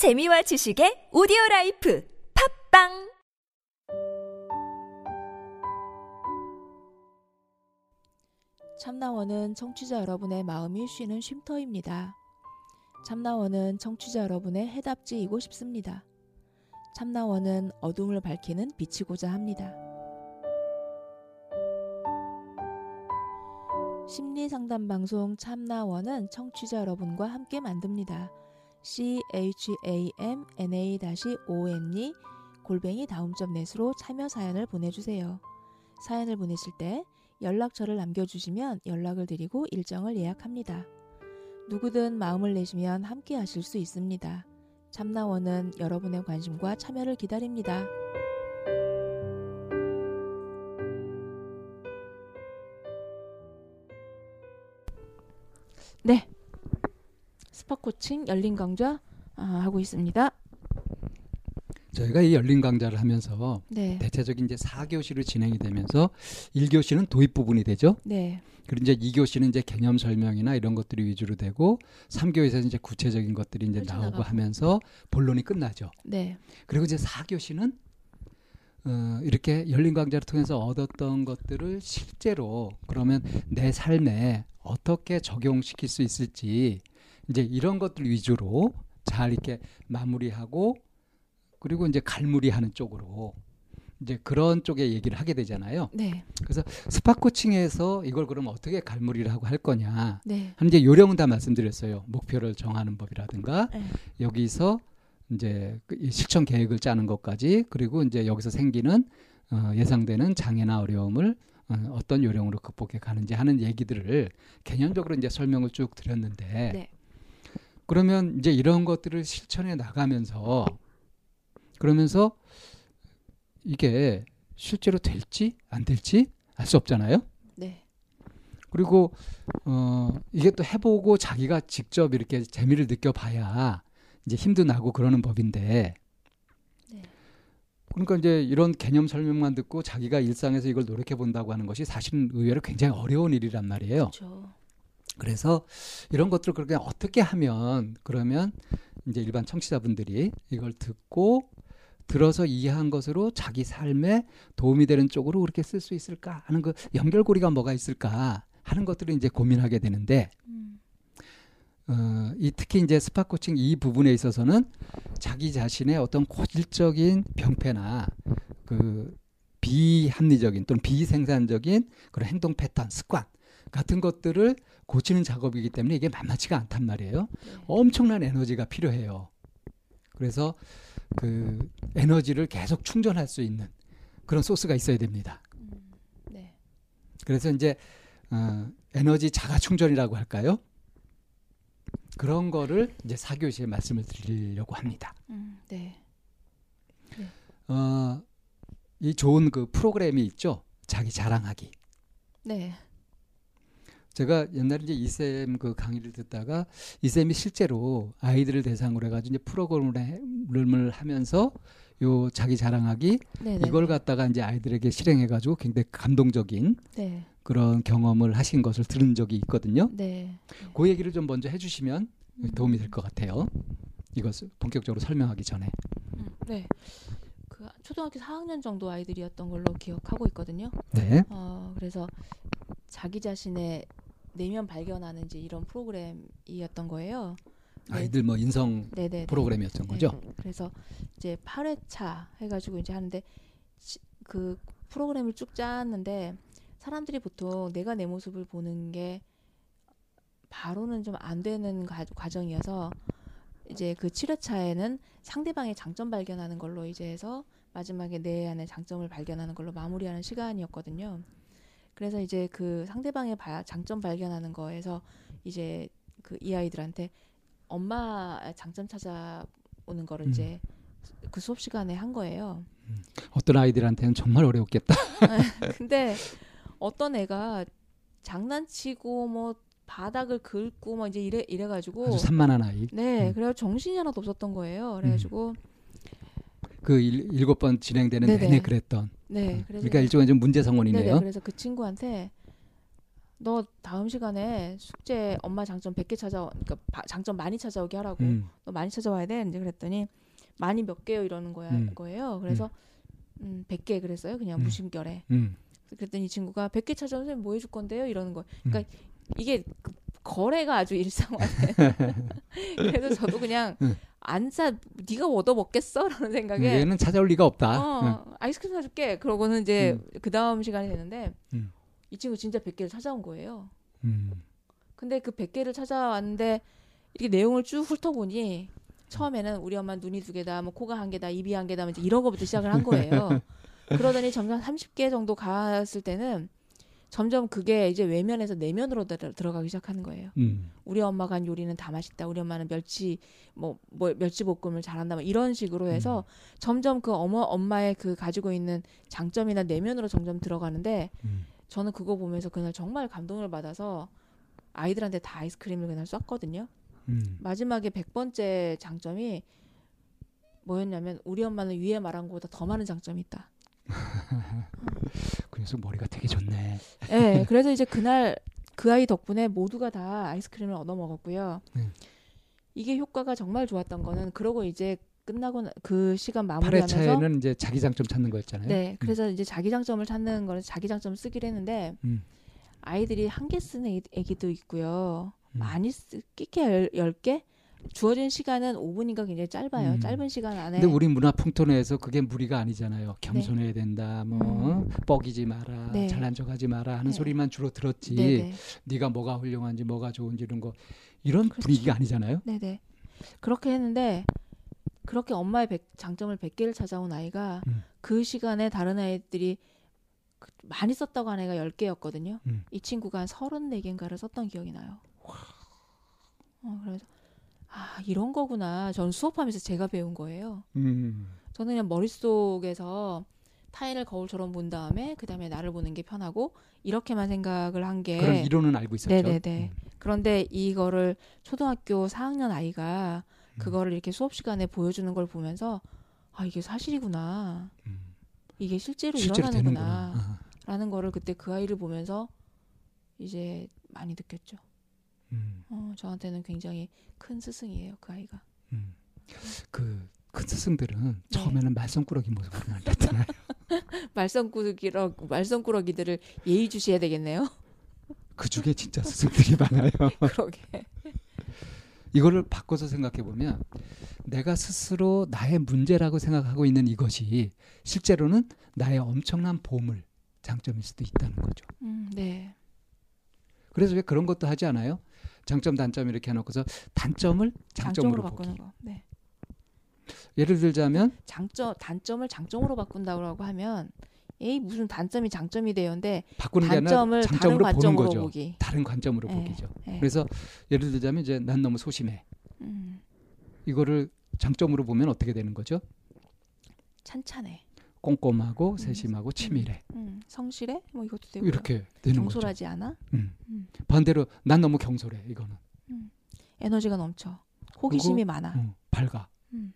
재미와 지식의 오디오 라이프 팟빵 참나원은 청취자 여러분의 마음이 쉬는 쉼터입니다. 참나원은 청취자 여러분의 해답지이고 싶습니다. 참나원은 어둠을 밝히는 빛이고자 합니다. 심리 상담 방송 참나원은 청취자 여러분과 함께 만듭니다. C h a m n a o n e 골뱅이 다음점 넷으로 참여 사연을 보내주세요. 사연을 보내실 때 연락처를 남겨주시면 연락을 드리고 일정을 예약합니다. 누구든 마음을 내시면 함께 하실 수 있습니다. 참나원은 여러분의 관심과 참여를 기다립니다. 네. 스파 코칭 열린 강좌 아, 하고 있습니다. 저희가 이 열린 강좌를 하면서 네. 대체적인 이제 4교시로 진행이 되면서 1교시는 도입 부분이 되죠. 네. 그리고 이제 2교시는 이제 개념 설명이나 이런 것들이 위주로 되고 3교시에서 이제 구체적인 것들이 이제 나오고 펼쳐나가고. 하면서 본론이 끝나죠. 네. 그리고 이제 4교시는 어, 이렇게 열린 강좌를 통해서 얻었던 것들을 실제로 그러면 내 삶에 어떻게 적용시킬 수 있을지 이제 이런 것들 위주로 잘 이렇게 마무리하고 그리고 이제 갈무리하는 쪽으로 이제 그런 쪽에 얘기를 하게 되잖아요. 네. 그래서 스파 코칭에서 이걸 그럼 어떻게 갈무리를 하고 할 거냐 네. 하는 이제 요령은 다 말씀드렸어요. 목표를 정하는 법이라든가 네. 여기서 이제 그이 실천 계획을 짜는 것까지 그리고 이제 여기서 생기는 어, 예상되는 장애나 어려움을 어, 어떤 요령으로 극복해 가는지 하는 얘기들을 개념적으로 이제 설명을 쭉 드렸는데 네. 그러면 이제 이런 것들을 실천해 나가면서 그러면서 이게 실제로 될지 안 될지 알 수 없잖아요. 네. 그리고 어 이게 또 해보고 자기가 직접 이렇게 재미를 느껴봐야 이제 힘도 나고 그러는 법인데 네. 그러니까 이제 이런 개념 설명만 듣고 자기가 일상에서 이걸 노력해 본다고 하는 것이 사실은 의외로 굉장히 어려운 일이란 말이에요. 그렇죠. 그래서 이런 것들을 그렇게 어떻게 하면 그러면 이제 일반 청취자분들이 이걸 듣고 들어서 이해한 것으로 자기 삶에 도움이 되는 쪽으로 그렇게 쓸 수 있을까 하는 그 연결고리가 뭐가 있을까 하는 것들을 이제 고민하게 되는데 음. 어, 이 특히 이제 스파 코칭 이 부분에 있어서는 자기 자신의 어떤 고질적인 병폐나 그 비합리적인 또는 비생산적인 그런 행동 패턴, 습관 같은 것들을 고치는 작업이기 때문에 이게 만만치가 않단 말이에요. 네. 엄청난 에너지가 필요해요. 그래서 그 에너지를 계속 충전할 수 있는 그런 소스가 있어야 됩니다. 음. 네. 그래서 이제 어, 에너지 자가 충전이라고 할까요? 그런 거를 이제 사교시에 말씀을 드리려고 합니다. 음. 네. 어, 이 좋은 그 프로그램이 있죠. 자기 자랑하기. 네. 제가 옛날에 이제 이쌤 그 강의를 듣다가 이쌤이 실제로 아이들을 대상으로 해가지고 이제 프로그램을 하면서 요 자기 자랑하기 네. 네. 이걸 갖다가 이제 아이들에게 실행해가지고 굉장히 감동적인 네. 그런 경험을 하신 것을 들은 적이 있거든요. 네. 그 얘기를 좀 먼저 해주시면 음. 도움이 될 것 같아요. 이것을 본격적으로 설명하기 전에. 음. 네. 그 초등학교 4학년 정도 아이들이었던 걸로 기억하고 있거든요. 네. 어, 그래서 자기 자신의 내면 발견하는 이제 이런 프로그램이었던 거예요. 네. 아이들 뭐 인성 네, 네. 프로그램이었던 거죠. 네. 그래서 이제 8회차 해가지고 이제 하는데 시- 그 프로그램을 쭉 짰는데 사람들이 보통 내가 내 모습을 보는 게 바로는 좀 안 되는 과, 과정이어서 이제 그 7회차에는 상대방의 장점 발견하는 걸로 이제 해서 마지막에 내 안의 장점을 발견하는 걸로 마무리하는 시간이었거든요. 그래서 이제 그 상대방의 바- 장점 발견하는 거에서 이제 그 이 아이들한테 엄마 장점 찾아오는 거를 음. 이제 그 수업 시간에 한 거예요. 어떤 아이들한테는 정말 어려웠겠다. 근데 어떤 애가 장난치고 뭐 바닥을 긁고 뭐 이제 이래 이래 가지고 아주 산만한 아이. 네 음. 그래서 정신이 하나도 없었던 거예요. 그래 가지고 그 일, 일곱 번 진행되는 네네. 내내 그랬던. 네 음. 그래서 그러니까 일종의 좀 문제 성원이네요. 네네 그래서 그 친구한테 너 다음 시간에 숙제 엄마 장점 100개 찾아 그러니까 바- 장점 많이 찾아오게 하라고 음. 너 많이 찾아와야 돼 이제 그랬더니 많이 몇 개요 이러는 거야 음. 거예요 그래서 음, 100개 그랬어요 그냥 음. 무심결에 음. 그랬더니 이 친구가 100개 찾아오면 선생님 뭐 해줄 건데요 이러는 음. 그러니까 이게 그 거래가 아주 일상화돼 그래서 저도 그냥 음. 안 사 네가 얻어 먹겠어 라는 생각에 얘는 찾아올 리가 없다. 응. 어, 아이스크림 사줄게. 그러고는 이제 음. 그 다음 시간이 되는데 음. 이 친구 진짜 100개를 찾아온 거예요. 음. 근데 그 100개를 찾아왔는데 이렇게 내용을 쭉 훑어보니 처음에는 우리 엄마 눈이 두 개다, 뭐 코가 한 개다, 입이 한 개다, 뭐 이제 이런 거부터 시작을 한 거예요. 그러더니 점점 30개 정도 갔을 때는 점점 그게 이제 외면에서 내면으로 들- 들어 가기 시작하는 거예요. 음. 우리 엄마가 한 요리는 다 맛있다. 우리 엄마는 멸치 뭐, 뭐 멸치 볶음을 잘한다. 뭐 이런 식으로 해서 점점 그 어머 엄마의 그 가지고 있는 장점이나 내면으로 점점 들어가는데 음. 저는 그거 보면서 그날 정말 감동을 받아서 아이들한테 다 아이스크림을 그날 쐈거든요. 음. 마지막에 100번째 장점이 뭐였냐면 우리 엄마는 위에 말한 것보다 더 많은 장점이 있다. 그래서 머리가 되게 좋네. 네, 그래서 이제 그날 그 아이 덕분에 모두가 다 아이스크림을 얻어 먹었고요. 네. 이게 효과가 정말 좋았던 거는 그러고 이제 끝나고 나- 그 시간 마무리하면서 8회차에는 이제 자기 장점 찾는 거였잖아요. 네, 그래서 이제 자기 장점을 찾는 거는 자기 장점을 쓰기로 했는데 음. 아이들이 한 개 쓰는 애기- 애기도 있고요. 음. 많이 쓰, 끼게 열, 열 개? 주어진 시간은 5분인가 굉장히 짧아요. 음. 짧은 시간 안에. 근데 우리 문화 풍토 내에서 그게 무리가 아니잖아요. 겸손해야 된다. 뭐 뻐기지 마라. 음. 네. 잘난 척하지 마라 하는 네. 소리만 주로 들었지. 네네. 네가 뭐가 훌륭한지 뭐가 좋은지 이런 거 이런 그렇죠. 분위기가 아니잖아요. 네 네. 그렇게 했는데 그렇게 엄마의 백- 장점을 100개를 찾아온 아이가 음. 그 시간에 다른 아이들이 그- 많이 썼다고 한 애가 10개였거든요. 음. 이 친구가 한 34개인가를 썼던 기억이 나요. 어, 그래서 아 이런 거구나. 저는 수업하면서 제가 배운 거예요. 음. 저는 그냥 머릿속에서 타인을 거울처럼 본 다음에 그 다음에 나를 보는 게 편하고 이렇게만 생각을 한 게 그런 이론은 알고 있었죠. 예. 네네네. 음. 그런데 이거를 초등학교 4학년 아이가 음. 그거를 이렇게 수업 시간에 보여주는 걸 보면서 아 이게 사실이구나. 음. 이게 실제로, 실제로 되는구나. 일어나는구나. 어. 라는 거를 그때 그 아이를 보면서 이제 많이 느꼈죠. 음. 어, 저한테는 굉장히 큰 스승이에요, 그 아이가. 음. 그큰 스승들은 네. 처음에는 말썽꾸러기 모습으로 나타나요. 말썽꾸러기 말썽꾸러기들을 예의주시해야 되겠네요. 그 중에 진짜 스승들이 많아요. 그러게. 이거를 바꿔서 생각해 보면 내가 스스로 나의 문제라고 생각하고 있는 이것이 실제로는 나의 엄청난 보물, 장점일 수도 있다는 거죠. 음, 네. 그래서 왜 그런 것도 하지 않아요? 장점, 단점 이렇게 해놓고서 단점을 장점으로, 장점으로. 바꾸는 거. 네. 예를 들자면 장점 단점을 장점으로 바꾼다고 하면 에이 무슨 단점이 장점이 돼요인데 바꾸는 단점을 다른 장점으로 보는 관점으로 거죠. 보기. 다른 관점으로 네. 보기죠. 네. 그래서 예를 들자면 이제 난 너무 소심해. 음, 이거를 장점으로 보면 어떻게 되는 거죠? 찬찬해. 꼼꼼하고 세심하고 치밀해. 음, 성실해? 뭐 이것도 되고. 이렇게 되는 거죠. 경솔하지 않아? 음. 음. 반대로 난 너무 경솔해. 이거는 에너지가 넘쳐. 호기심이 많아. 음, 밝아. 음.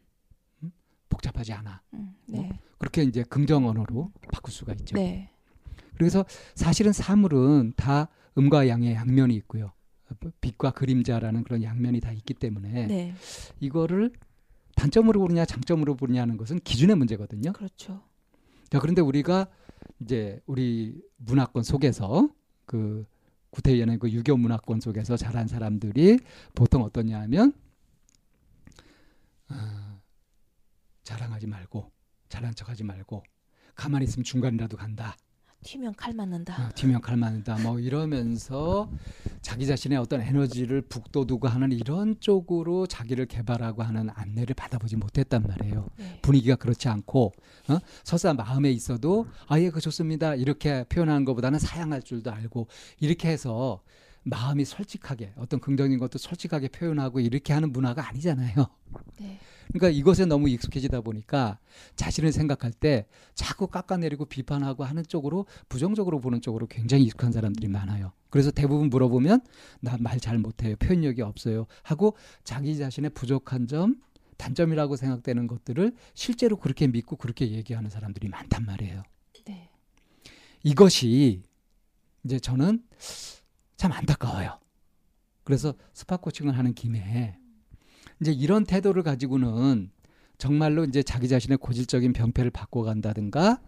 음? 복잡하지 않아. 음, 네. 그렇게 이제 긍정 언어로 바꿀 수가 있죠. 네. 그래서 사실은 사물은 다 음과 양의 양면이 있고요. 빛과 그림자라는 그런 양면이 다 있기 때문에 네. 이거를 단점으로 보느냐 장점으로 보느냐는 것은 기준의 문제거든요. 그렇죠. 자, 그런데 우리가 이제 우리 문화권 속에서 그 구태연의 그 유교 문화권 속에서 자란 사람들이 보통 어떠냐 하면 어, 자랑하지 말고 잘난 척하지 말고 가만히 있으면 중간이라도 간다. 튀면 칼 맞는다. 어, 뒤면 칼 맞는다. 뭐 이러면서 자기 자신의 어떤 에너지를 북돋우고 하는 이런 쪽으로 자기를 개발하고 하는 안내를 받아보지 못했단 말이에요. 네. 분위기가 그렇지 않고 어? 설사 마음에 있어도 아예 그 좋습니다 이렇게 표현하는 것보다는 사양할 줄도 알고 이렇게 해서 마음이 솔직하게 어떤 긍정인 것도 솔직하게 표현하고 이렇게 하는 문화가 아니잖아요. 네. 그러니까 이것에 너무 익숙해지다 보니까 자신을 생각할 때 자꾸 깎아내리고 비판하고 하는 쪽으로 부정적으로 보는 쪽으로 굉장히 익숙한 사람들이 많아요. 그래서 대부분 물어보면 나 말 잘 못해요. 표현력이 없어요. 하고 자기 자신의 부족한 점, 단점이라고 생각되는 것들을 실제로 그렇게 믿고 그렇게 얘기하는 사람들이 많단 말이에요. 네. 이것이 이제 저는 참 안타까워요. 그래서 스파 코칭을 하는 김에 이제 이런 태도를 가지고는 정말로 이제 자기 자신의 고질적인 병폐를 바꿔간다든가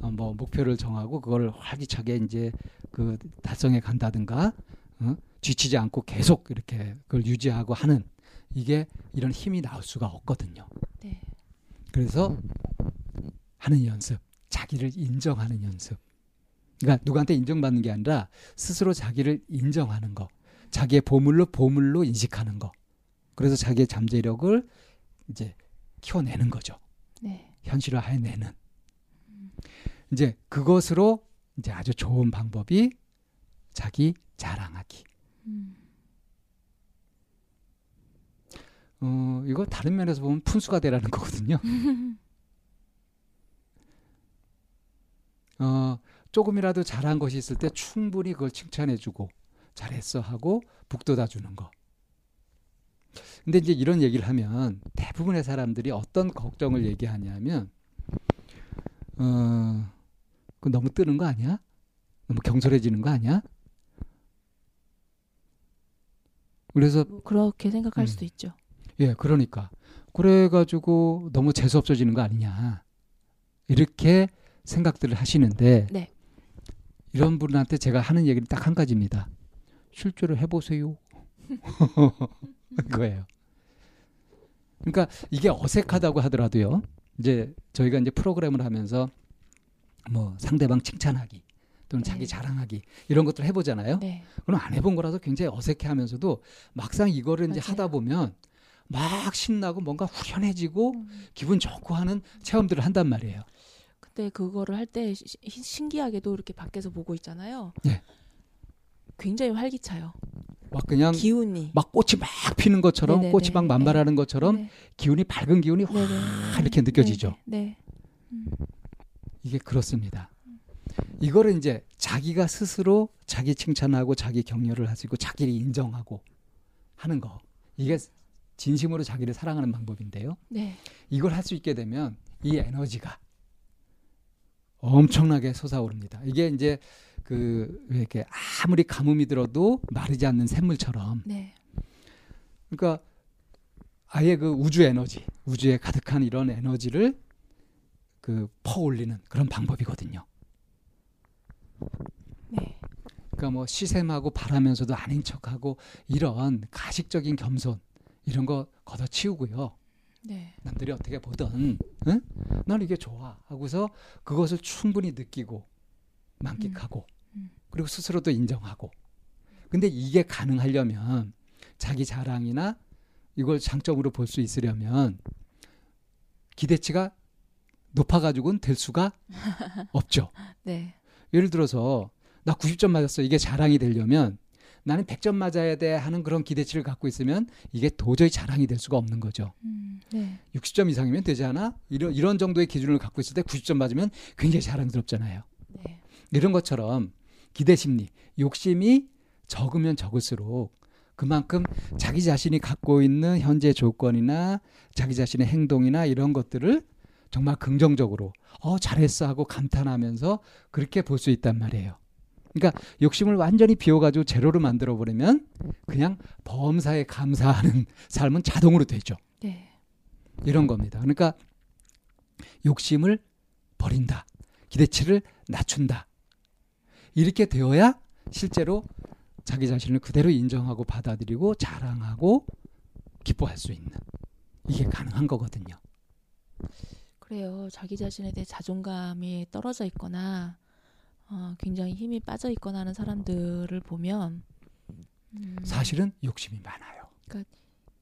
어, 뭐 목표를 정하고 그걸 활기차게 이제 그 달성해 간다든가 어? 지치지 않고 계속 이렇게 그걸 유지하고 하는 이게 이런 힘이 나올 수가 없거든요. 네. 그래서 하는 연습, 자기를 인정하는 연습. 그러니까 누구한테 인정받는 게 아니라 스스로 자기를 인정하는 거, 자기의 보물로 보물로 인식하는 거. 그래서 자기의 잠재력을 이제 키워내는 거죠. 네. 현실화해내는. 이제 그것으로 이제 아주 좋은 방법이 자기 자랑하기. 음. 어, 이거 다른 면에서 보면 푼수가 되라는 거거든요. 어, 조금이라도 잘한 것이 있을 때 충분히 그걸 칭찬해주고 잘했어 하고 북돋아 주는 거. 근데 이제 이런 얘기를 하면 대부분의 사람들이 어떤 걱정을 얘기하냐면, 어, 그 너무 뜨는 거 아니야? 너무 경솔해지는 거 아니야? 그래서 뭐 그렇게 생각할 음. 수도 있죠. 예, 그러니까 그래 가지고 너무 재수 없어지는 거 아니냐 이렇게 생각들을 하시는데 네. 이런 분한테 제가 하는 얘기는 딱 한 가지입니다. 실제로 해보세요. 그거예요. 그러니까 이게 어색하다고 하더라도요. 이제 저희가 이제 프로그램을 하면서 뭐 상대방 칭찬하기 또는 네. 자기 자랑하기 이런 것들 해보잖아요. 네. 그럼 안 해본 거라서 굉장히 어색해하면서도 막상 이거를 이제 맞아요. 하다 보면 막 신나고 뭔가 후련해지고 음. 기분 좋고 하는 체험들을 한단 말이에요. 근데 그거를 할 때 신기하게도 이렇게 밖에서 보고 있잖아요. 네. 굉장히 활기차요. 막 그냥 기운이. 막 꽃이 막 피는 것처럼 네네네. 꽃이 막 만발하는 것처럼 네. 기운이 밝은 기운이 확 네네. 이렇게 느껴지죠. 네. 네. 이게 그렇습니다. 이거를 이제 자기가 스스로 자기 칭찬하고 자기 격려를 하시고 자기를 인정하고 하는 거. 이게 진심으로 자기를 사랑하는 방법인데요. 네. 이걸 할 수 있게 되면 이 에너지가 엄청나게 솟아오릅니다. 이게 이제 그 이렇게 아무리 가뭄이 들어도 마르지 않는 샘물처럼 네. 그러니까 아예 그 우주 에너지, 우주에 가득한 이런 에너지를 그 퍼올리는 그런 방법이거든요. 네. 그러니까 뭐 시샘하고 바라면서도 아닌 척하고 이런 가식적인 겸손 이런 거 걷어치우고요. 네. 남들이 어떻게 보든 응? 난 이게 좋아 하고서 그것을 충분히 느끼고 만끽하고 음. 그리고 스스로도 인정하고 근데 이게 가능하려면 자기 자랑이나 이걸 장점으로 볼 수 있으려면 기대치가 높아가지고는 될 수가 없죠. 네. 예를 들어서 나 90점 맞았어. 이게 자랑이 되려면 나는 100점 맞아야 돼 하는 그런 기대치를 갖고 있으면 이게 도저히 자랑이 될 수가 없는 거죠. 음. 네. 60점 이상이면 되지 않아? 이런 이런 정도의 기준을 갖고 있을 때 90점 맞으면 굉장히 자랑스럽잖아요. 네. 이런 것처럼 기대 심리, 욕심이 적으면 적을수록 그만큼 자기 자신이 갖고 있는 현재 조건이나 자기 자신의 행동이나 이런 것들을 정말 긍정적으로 어 잘했어 하고 감탄하면서 그렇게 볼 수 있단 말이에요. 그러니까 욕심을 완전히 비워가지고 제로로 만들어 버리면 그냥 범사에 감사하는 삶은 자동으로 되죠. 네. 이런 겁니다. 그러니까 욕심을 버린다. 기대치를 낮춘다. 이렇게 되어야 실제로 자기 자신을 그대로 인정하고 받아들이고 자랑하고 기뻐할 수 있는 이게 가능한 거거든요. 그래요. 자기 자신에 대해 자존감이 떨어져 있거나 어, 굉장히 힘이 빠져 있거나 하는 사람들을 보면 음, 사실은 욕심이 많아요.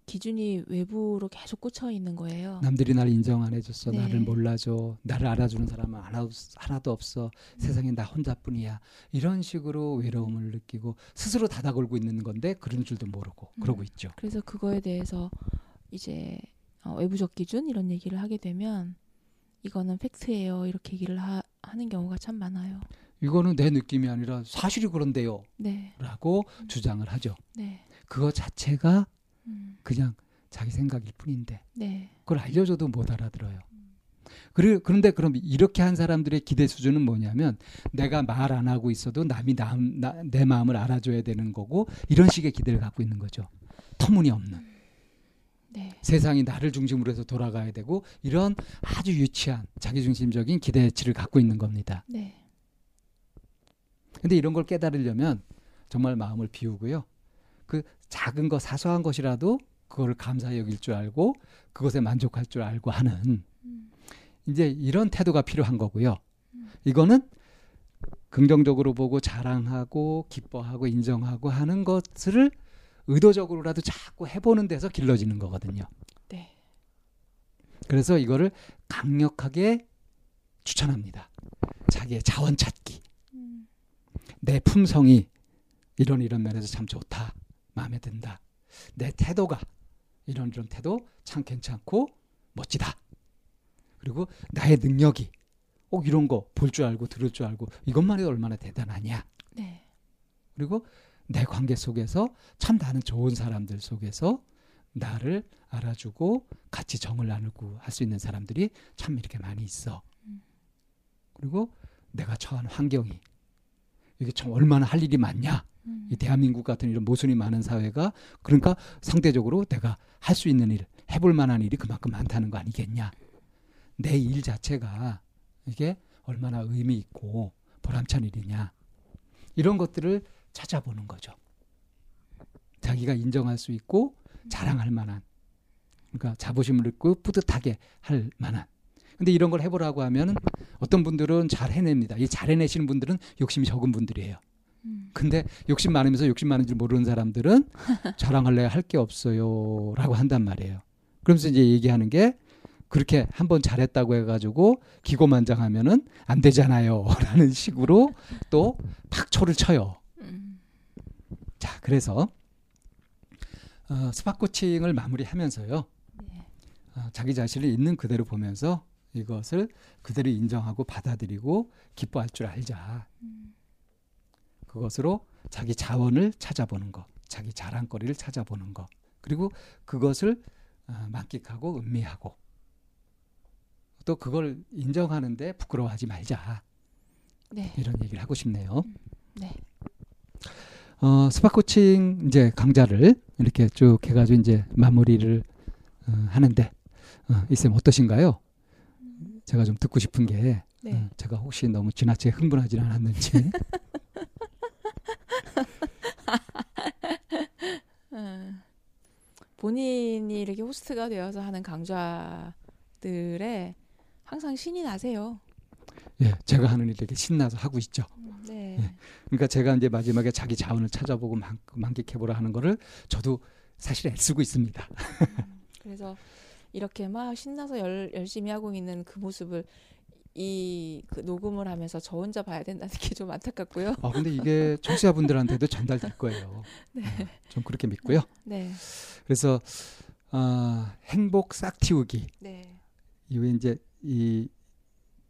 기준이 외부로 계속 꽂혀 있는 거예요. 남들이 날 인정 안 해줬어. 네. 나를 몰라줘. 나를 알아주는 사람은 하나, 하나도 없어. 세상에 나 혼자뿐이야. 이런 식으로 외로움을 느끼고 스스로 닫아 걸고 있는 건데 그런 줄도 모르고 그러고 음. 있죠. 그래서 그거에 대해서 이제 어, 외부적 기준 이런 얘기를 하게 되면 이거는 팩트예요. 이렇게 얘기를 하, 하는 경우가 참 많아요. 이거는 내 느낌이 아니라 사실이 그런데요. 네, 라고 주장을 하죠. 네, 그거 자체가 음, 그냥 자기 생각일 뿐인데 네, 그걸 알려줘도 못 알아들어요. 그래, 그런데 그럼 이렇게 한 사람들의 기대 수준은 뭐냐면 내가 말 안 하고 있어도 남이 남, 나, 내 마음을 알아줘야 되는 거고 이런 식의 기대를 갖고 있는 거죠. 터무니없는. 네. 세상이 나를 중심으로 해서 돌아가야 되고 이런 아주 유치한 자기중심적인 기대치를 갖고 있는 겁니다. 네. 근데 이런 걸 깨달으려면 정말 마음을 비우고요. 그 작은 거 사소한 것이라도 그거를 감사히 여길 줄 알고 그것에 만족할 줄 알고 하는 음. 이제 이런 태도가 필요한 거고요. 음. 이거는 긍정적으로 보고 자랑하고 기뻐하고 인정하고 하는 것을 의도적으로라도 자꾸 해보는 데서 길러지는 거거든요. 네. 그래서 이거를 강력하게 추천합니다. 자기의 자원 찾기. 음. 내 품성이 이런 이런 면에서 참 좋다. 마음에 든다. 내 태도가 이런 이런 태도 참 괜찮고 멋지다. 그리고 나의 능력이 꼭 이런 거 볼 줄 알고 들을 줄 알고 이것만 해도 얼마나 대단하냐. 네. 그리고 내 관계 속에서 참 나는 좋은 사람들 속에서 나를 알아주고 같이 정을 나누고 할 수 있는 사람들이 참 이렇게 많이 있어. 음. 그리고 내가 처한 환경이 이게 참 얼마나 할 일이 많냐. 음. 이 대한민국 같은 이런 모순이 많은 사회가 그러니까 상대적으로 내가 할 수 있는 일, 해볼 만한 일이 그만큼 많다는 거 아니겠냐. 내 일 자체가 이게 얼마나 의미 있고 보람찬 일이냐. 이런 것들을 찾아보는 거죠. 자기가 인정할 수 있고 자랑할 만한. 그러니까 자부심을 갖고 뿌듯하게 할 만한. 근데 이런 걸 해보라고 하면 어떤 분들은 잘 해냅니다. 이 잘 해내시는 분들은 욕심이 적은 분들이에요. 음. 근데 욕심 많으면서 욕심 많은 줄 모르는 사람들은 자랑할래 할 게 없어요. 라고 한단 말이에요. 그러면서 이제 얘기하는 게 그렇게 한번 잘했다고 해가지고 기고만장하면은 안 되잖아요. 라는 식으로 또 팍초를 쳐요. 음. 자, 그래서 어, 스팟 코칭을 마무리하면서요. 네. 어, 자기 자신을 있는 그대로 보면서 이것을 그대로 인정하고 받아들이고 기뻐할 줄 알자. 음. 그것으로 자기 자원을 찾아보는 것, 자기 자랑거리를 찾아보는 것, 그리고 그것을 어, 만끽하고 음미하고 또 그걸 인정하는데 부끄러워하지 말자 네. 이런 얘기를 하고 싶네요. 네. 어, 스파 코칭 이제 강좌를 이렇게 쭉 해가지고 이제 마무리를 어, 하는데 어, 이쌤 어떠신가요? 제가 좀 듣고 싶은 게 네. 어, 제가 혹시 너무 지나치게 흥분하지는 않았는지 음. 본인이 이렇게 호스트가 되어서 하는 강좌들에 항상 신이 나세요. 예, 제가 하는 일 되게 신나서 하고 있죠. 네. 예. 그러니까 제가 이제 마지막에 자기 자원을 찾아보고 만, 만끽해보라 하는 거를 저도 사실 애쓰고 있습니다. 그래서 이렇게 막 신나서 열, 열심히 하고 있는 그 모습을 이그 녹음을 하면서 저 혼자 봐야 된다는 게 좀 안타깝고요. 아 근데 이게 청취자분들한테도 전달될 거예요. 네. 어, 좀 그렇게 믿고요. 네. 그래서 아, 행복 싹 틔우기 네. 이후에 이제 이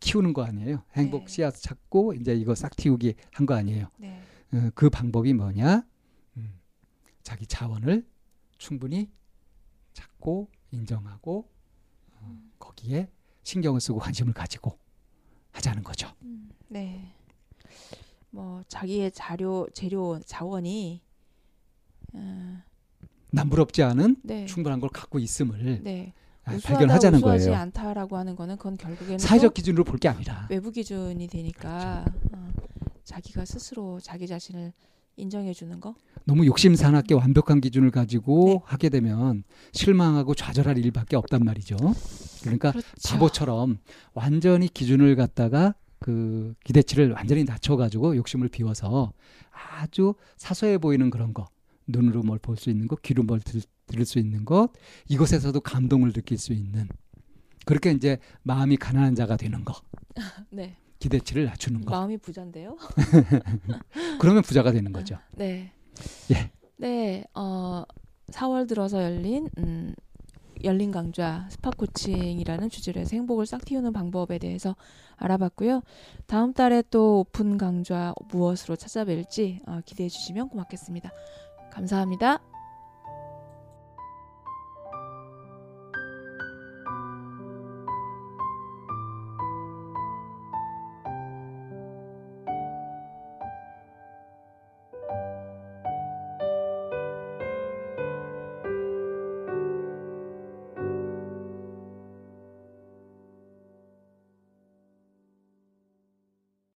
키우는 거 아니에요. 행복 네. 씨앗 찾고 이제 이거 싹 틔우기 한 거 아니에요. 네. 어, 그 방법이 뭐냐? 음, 자기 자원을 충분히 찾고 인정하고 어, 거기에 신경을 쓰고 관심을 가지고 하자는 거죠. 음, 네. 뭐 자기의 자료 재료 자원이 어, 남부럽지 않은 네. 충분한 걸 갖고 있음을 네. 아, 발견하자는 거예요. 않다라고 하는 거는 그건 결국에는 사회적 또 기준으로 볼 게 아니라 외부 기준이 되니까 어, 자기가 스스로 자기 자신을 인정해 주는 거. 너무 욕심 사납게 완벽한 기준을 가지고 네. 하게 되면 실망하고 좌절할 일밖에 없단 말이죠. 그러니까 그렇죠. 바보처럼 완전히 기준을 갖다가 그 기대치를 완전히 낮춰가지고 욕심을 비워서 아주 사소해 보이는 그런 거 눈으로 뭘 볼 수 있는 것, 귀로 뭘 들, 들을 수 있는 것 이것에서도 감동을 느낄 수 있는 그렇게 이제 마음이 가난한 자가 되는 거 네. 기대치를 낮추는 거 마음이 부자인데요. 그러면 부자가 되는 거죠. 네. 예. 네. 어 4월 들어서 열린 음 열린 강좌 spot coaching이라는 주제로 해서 행복을 싹 틔우는 방법에 대해서 알아봤고요. 다음 달에 또 오픈 강좌 무엇으로 찾아뵐지 어, 기대해 주시면 고맙겠습니다. 감사합니다.